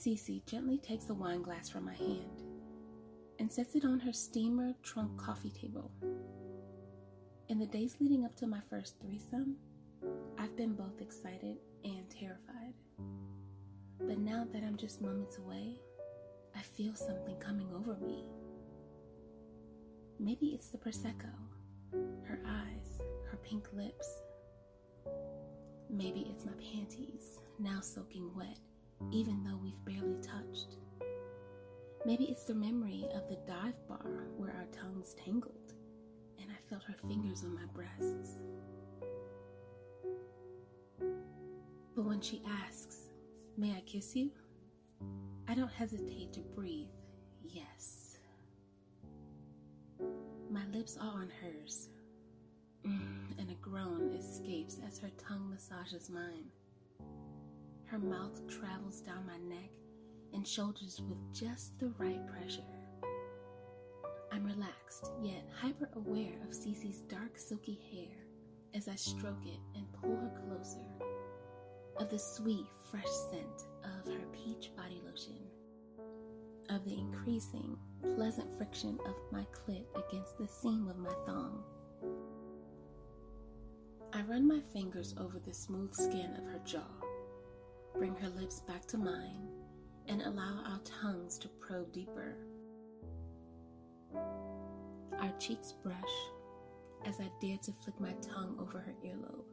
Cece gently takes the wine glass from my hand and sets it on her steamer trunk coffee table. In the days leading up to my first threesome, I've been both excited and terrified. But now that I'm just moments away, I feel something coming over me. Maybe it's the Prosecco, her eyes, her pink lips. Maybe it's my panties, now soaking wet, even though we've barely touched. Maybe it's the memory of the dive bar where our tongues tangled and I felt her fingers on my breasts. But when she asks, May I kiss you? I don't hesitate to breathe, yes. My lips are on hers, mm, and a groan escapes as her tongue massages mine. Her mouth travels down my neck and shoulders with just the right pressure. I'm relaxed, yet hyper aware of Cece's dark, silky hair as I stroke it and pull her closer, of the sweet, fresh scent of her peach body lotion, of the increasing, pleasant friction of my clit against the seam of my thong. I run my fingers over the smooth skin of her jaw, bring her lips back to mine, and allow our tongues to probe deeper. Our cheeks brush as I dare to flick my tongue over her earlobe,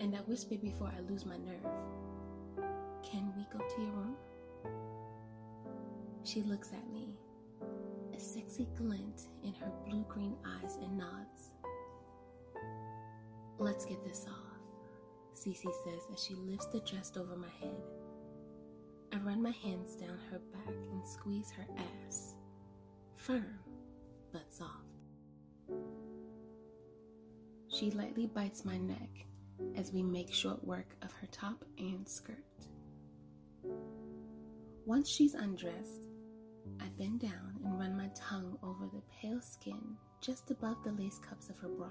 and I whisper before I lose my nerve Can we go to your room? She looks at me, a sexy glint in her blue green eyes, and nods. Let's get this off, Cece says as she lifts the dress over my head. I run my hands down her back and squeeze her ass, firm but soft. She lightly bites my neck as we make short work of her top and skirt. Once she's undressed, I bend down and run my tongue over the pale skin just above the lace cups of her bra.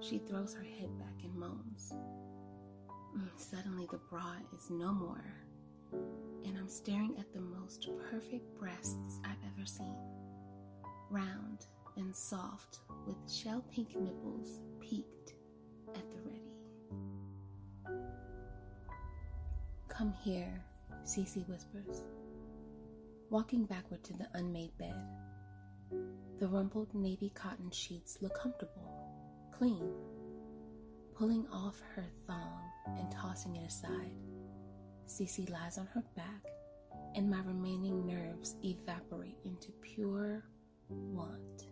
She throws her head back and moans. Mm, suddenly, the bra is no more, and I'm staring at the most perfect breasts I've ever seen. Round and soft, with shell pink nipples peaked at the ready. Come here, Cece whispers, walking backward to the unmade bed. The rumpled navy cotton sheets look comfortable, clean. Pulling off her thong and tossing it aside, Cece lies on her back, and my remaining nerves evaporate into pure want.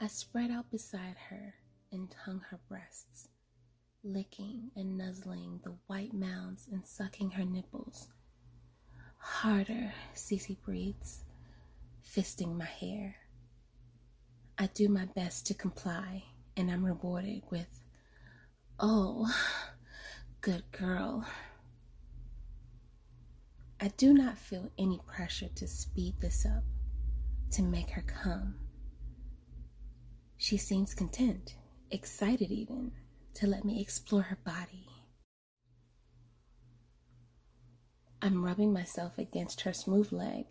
I spread out beside her and tongue her breasts, licking and nuzzling the white mounds and sucking her nipples. Harder, Cece breathes, fisting my hair. I do my best to comply, and I'm rewarded with, Oh, good girl. I do not feel any pressure to speed this up, to make her come. She seems content, excited even, to let me explore her body. I'm rubbing myself against her smooth leg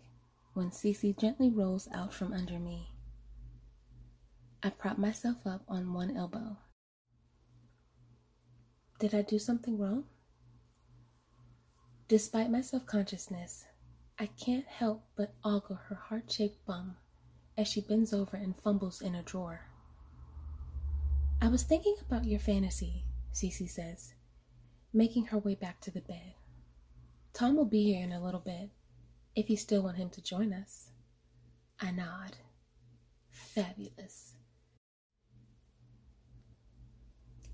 when Cece gently rolls out from under me. I prop myself up on one elbow. Did I do something wrong? Despite my self consciousness, I can't help but ogle her heart shaped bum as she bends over and fumbles in a drawer. I was thinking about your fantasy, Cece says, making her way back to the bed. Tom will be here in a little bit, if you still want him to join us. I nod. Fabulous.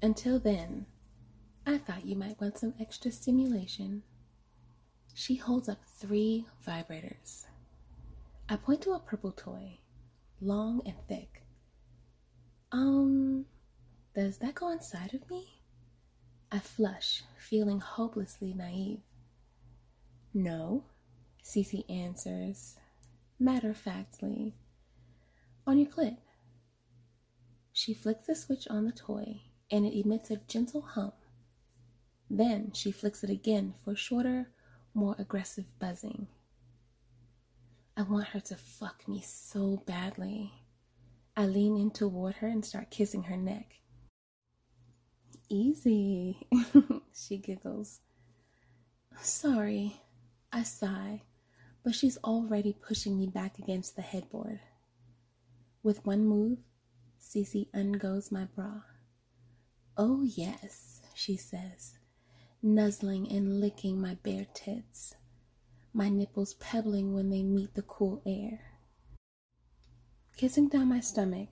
Until then, I thought you might want some extra stimulation. She holds up three vibrators. I point to a purple toy, long and thick. Um, does that go inside of me? I flush, feeling hopelessly naive. No, Cece answers, matter of factly. On your clit. She flicks the switch on the toy and it emits a gentle hum. Then she flicks it again for shorter, more aggressive buzzing. I want her to fuck me so badly. I lean in toward her and start kissing her neck. Easy, she giggles. Sorry, I sigh, but she's already pushing me back against the headboard. With one move, Cece ungoes my bra. Oh, yes, she says, nuzzling and licking my bare tits, my nipples pebbling when they meet the cool air. Kissing down my stomach,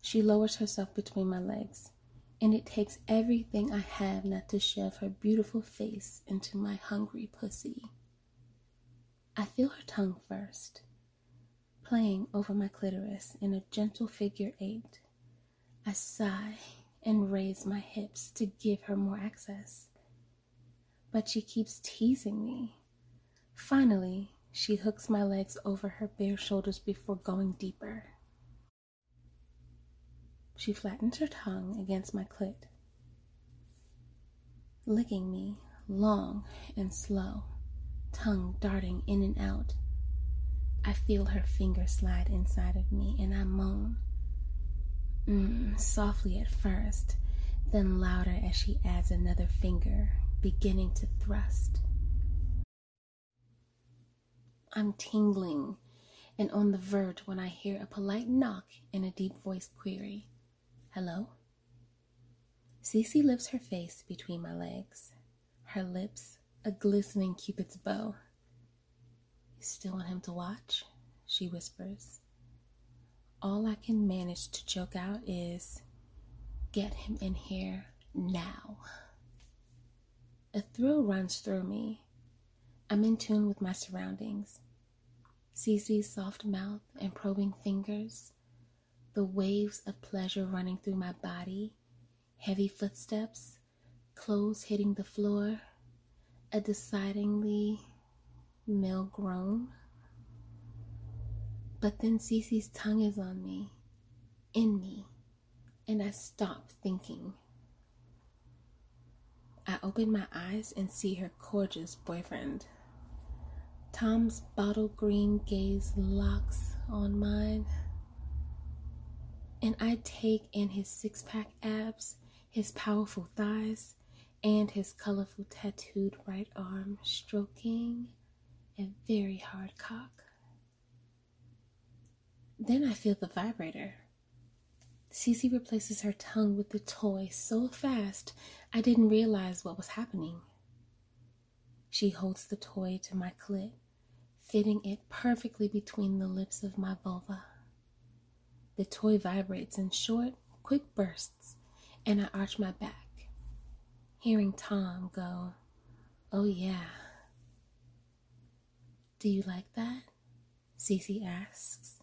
she lowers herself between my legs, and it takes everything I have not to shove her beautiful face into my hungry pussy. I feel her tongue first, playing over my clitoris in a gentle figure eight. I sigh and raise my hips to give her more access. But she keeps teasing me. Finally, she hooks my legs over her bare shoulders before going deeper. She flattens her tongue against my clit, licking me long and slow, tongue darting in and out. I feel her fingers slide inside of me and I moan Mm, softly at first, then louder as she adds another finger, beginning to thrust. I'm tingling and on the verge when I hear a polite knock and a deep voiced query Hello? Cece lifts her face between my legs, her lips a glistening cupid's bow. You still want him to watch? She whispers all I can manage to choke out is get him in here now. A thrill runs through me. I'm in tune with my surroundings. Cece's soft mouth and probing fingers, the waves of pleasure running through my body, heavy footsteps, clothes hitting the floor, a decidingly male groan. But then Cece's tongue is on me, in me, and I stop thinking. I open my eyes and see her gorgeous boyfriend. Tom's bottle green gaze locks on mine, and I take in his six pack abs, his powerful thighs, and his colorful tattooed right arm stroking a very hard cock. Then I feel the vibrator. Cece replaces her tongue with the toy so fast I didn't realize what was happening. She holds the toy to my clit, fitting it perfectly between the lips of my vulva. The toy vibrates in short, quick bursts, and I arch my back, hearing Tom go, Oh, yeah. Do you like that? Cece asks.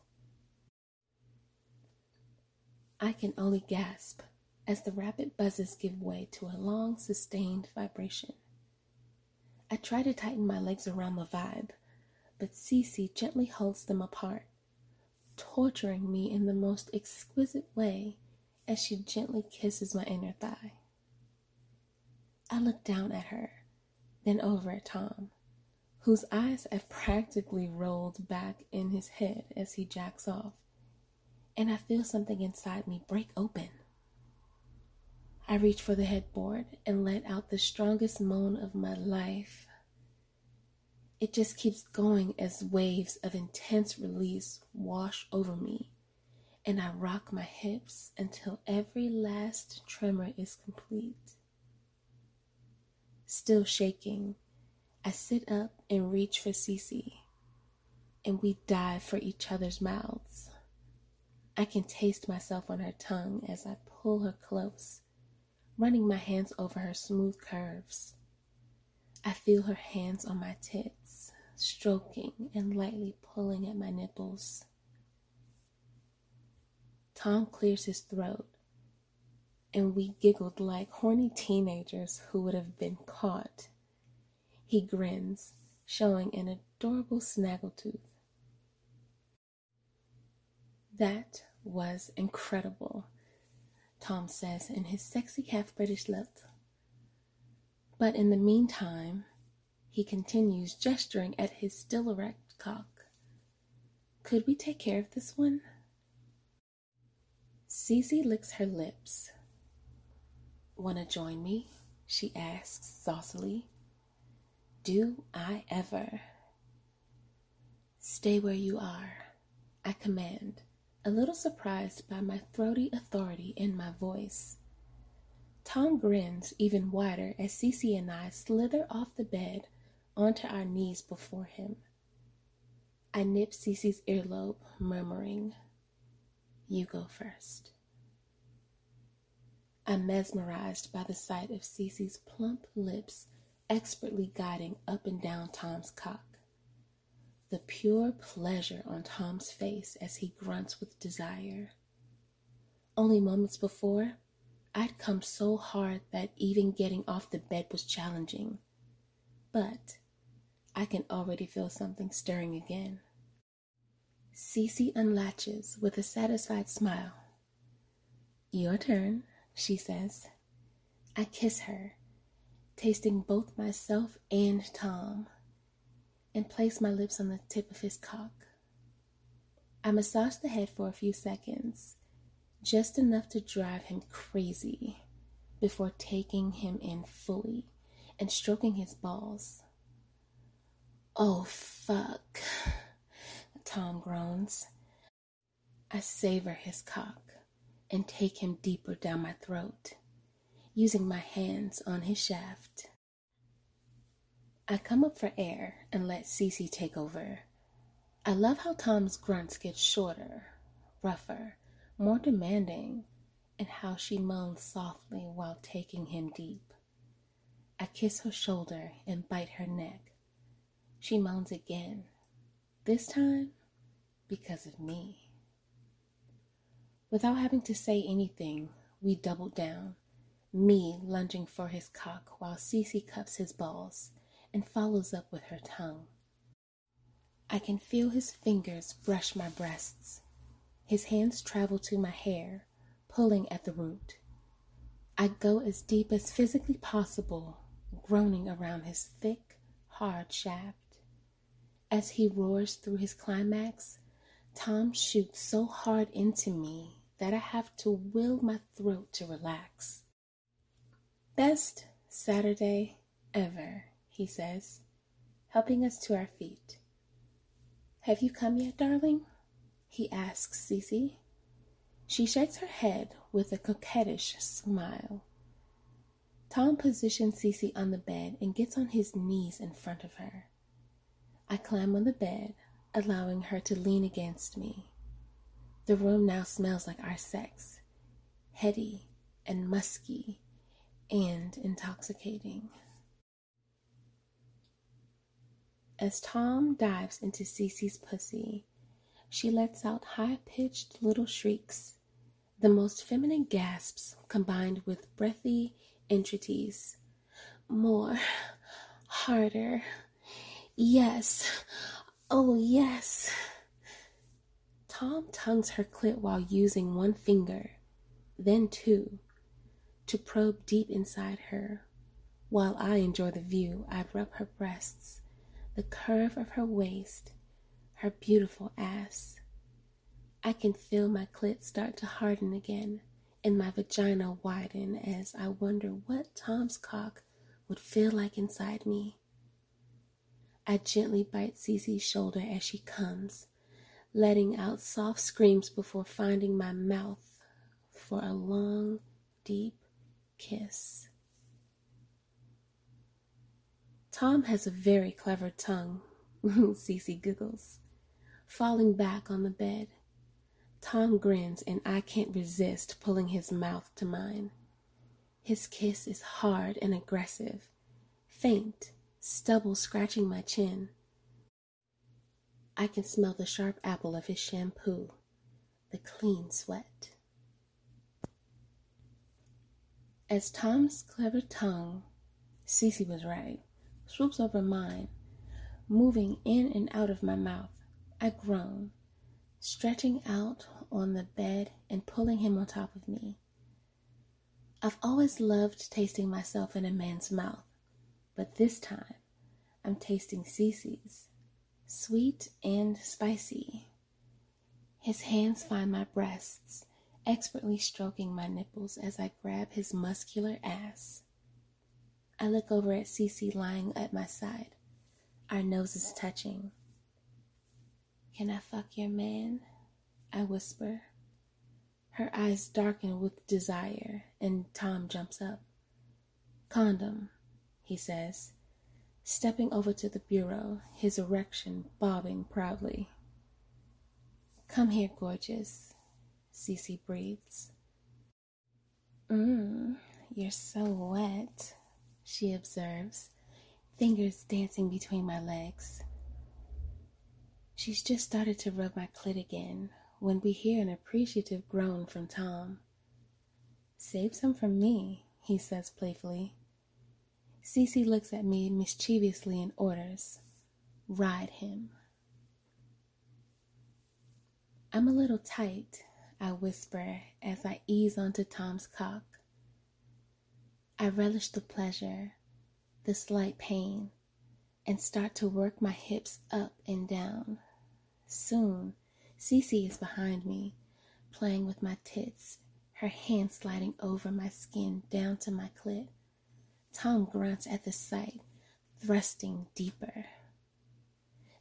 I can only gasp as the rapid buzzes give way to a long, sustained vibration. I try to tighten my legs around the vibe, but Cece gently holds them apart, torturing me in the most exquisite way as she gently kisses my inner thigh. I look down at her, then over at Tom, whose eyes have practically rolled back in his head as he jacks off and I feel something inside me break open. I reach for the headboard and let out the strongest moan of my life. It just keeps going as waves of intense release wash over me, and I rock my hips until every last tremor is complete. Still shaking, I sit up and reach for Cece, and we dive for each other's mouths. I can taste myself on her tongue as I pull her close, running my hands over her smooth curves. I feel her hands on my tits, stroking and lightly pulling at my nipples. Tom clears his throat, and we giggled like horny teenagers who would have been caught. He grins, showing an adorable snaggletooth. That was incredible, Tom says in his sexy half British lilt. But in the meantime, he continues, gesturing at his still erect cock. Could we take care of this one? Cece licks her lips. Wanna join me? she asks saucily. Do I ever? Stay where you are, I command, a little surprised by my throaty authority in my voice. Tom grins even wider as Cece and I slither off the bed onto our knees before him. I nip Cece's earlobe, murmuring, You go first. I'm mesmerized by the sight of Cece's plump lips expertly guiding up and down Tom's cock. The pure pleasure on Tom's face as he grunts with desire. Only moments before, I'd come so hard that even getting off the bed was challenging. But I can already feel something stirring again. Cece unlatches with a satisfied smile. Your turn, she says. I kiss her, tasting both myself and Tom, and place my lips on the tip of his cock. I massage the head for a few seconds, just enough to drive him crazy, before taking him in fully and stroking his balls. Oh, fuck, Tom groans. I savor his cock and take him deeper down my throat, using my hands on his shaft. I come up for air and let Cece take over. I love how Tom's grunts get shorter, rougher, more demanding, and how she moans softly while taking him deep. I kiss her shoulder and bite her neck she moans again, this time because of me. Without having to say anything, we doubled down, me lunging for his cock while Cece cups his balls and follows up with her tongue. I can feel his fingers brush my breasts. His hands travel to my hair, pulling at the root. I go as deep as physically possible, groaning around his thick, hard shaft. As he roars through his climax, Tom shoots so hard into me that I have to will my throat to relax. Best Saturday ever, he says, helping us to our feet. Have you come yet, darling? he asks Cece. She shakes her head with a coquettish smile. Tom positions Cece on the bed and gets on his knees in front of her. I climb on the bed, allowing her to lean against me. The room now smells like our sex heady and musky and intoxicating. As Tom dives into Cece's pussy, she lets out high pitched little shrieks, the most feminine gasps combined with breathy entreaties. More, harder, Yes. Oh, yes. Tom tongues her clit while using one finger, then two, to probe deep inside her. While I enjoy the view, I rub her breasts, the curve of her waist, her beautiful ass. I can feel my clit start to harden again and my vagina widen as I wonder what Tom's cock would feel like inside me. I gently bite Cece's shoulder as she comes, letting out soft screams before finding my mouth for a long, deep kiss. Tom has a very clever tongue, Cece giggles, falling back on the bed. Tom grins, and I can't resist pulling his mouth to mine. His kiss is hard and aggressive, faint stubble scratching my chin. I can smell the sharp apple of his shampoo, the clean sweat. As Tom's clever tongue, Cece was right, swoops over mine, moving in and out of my mouth, I groan, stretching out on the bed and pulling him on top of me. I've always loved tasting myself in a man's mouth but this time I'm tasting Cece's, sweet and spicy. His hands find my breasts, expertly stroking my nipples as I grab his muscular ass. I look over at Cece lying at my side, our noses touching. Can I fuck your man? I whisper. Her eyes darken with desire, and Tom jumps up. Condom, he says, stepping over to the bureau, his erection bobbing proudly. Come here, gorgeous, Cece breathes. Mmm, you're so wet, she observes, fingers dancing between my legs. She's just started to rub my clit again when we hear an appreciative groan from Tom. Save some for me, he says playfully. Cece looks at me mischievously and orders, Ride him. I'm a little tight, I whisper as I ease onto Tom's cock. I relish the pleasure, the slight pain, and start to work my hips up and down. Soon, Cece is behind me, playing with my tits, her hand sliding over my skin down to my clit. Tom grunts at the sight, thrusting deeper.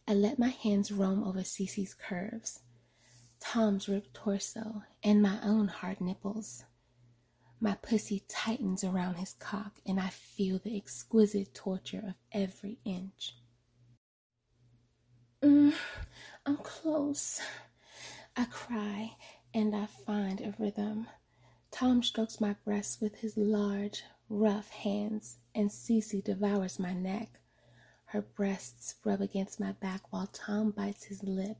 I let my hands roam over Cece's curves, Tom's ripped torso, and my own hard nipples. My pussy tightens around his cock, and I feel the exquisite torture of every inch. Mm, I'm close. I cry, and I find a rhythm. Tom strokes my breast with his large, rough hands, and Cece devours my neck. Her breasts rub against my back while Tom bites his lip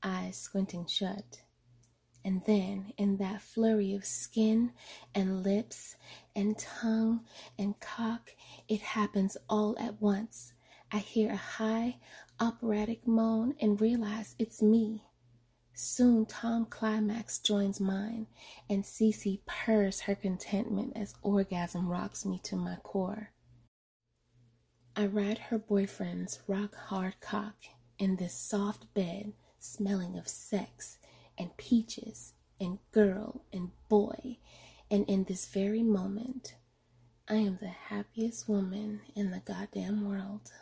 eyes squinting shut. And then, in that flurry of skin and lips and tongue and cock, it happens all at once. I hear a high, operatic moan and realize it's me. Soon Tom Climax joins mine, and Cece purrs her contentment as orgasm rocks me to my core. I ride her boyfriend's rock hard cock in this soft bed smelling of sex and peaches and girl and boy. And in this very moment, I am the happiest woman in the goddamn world.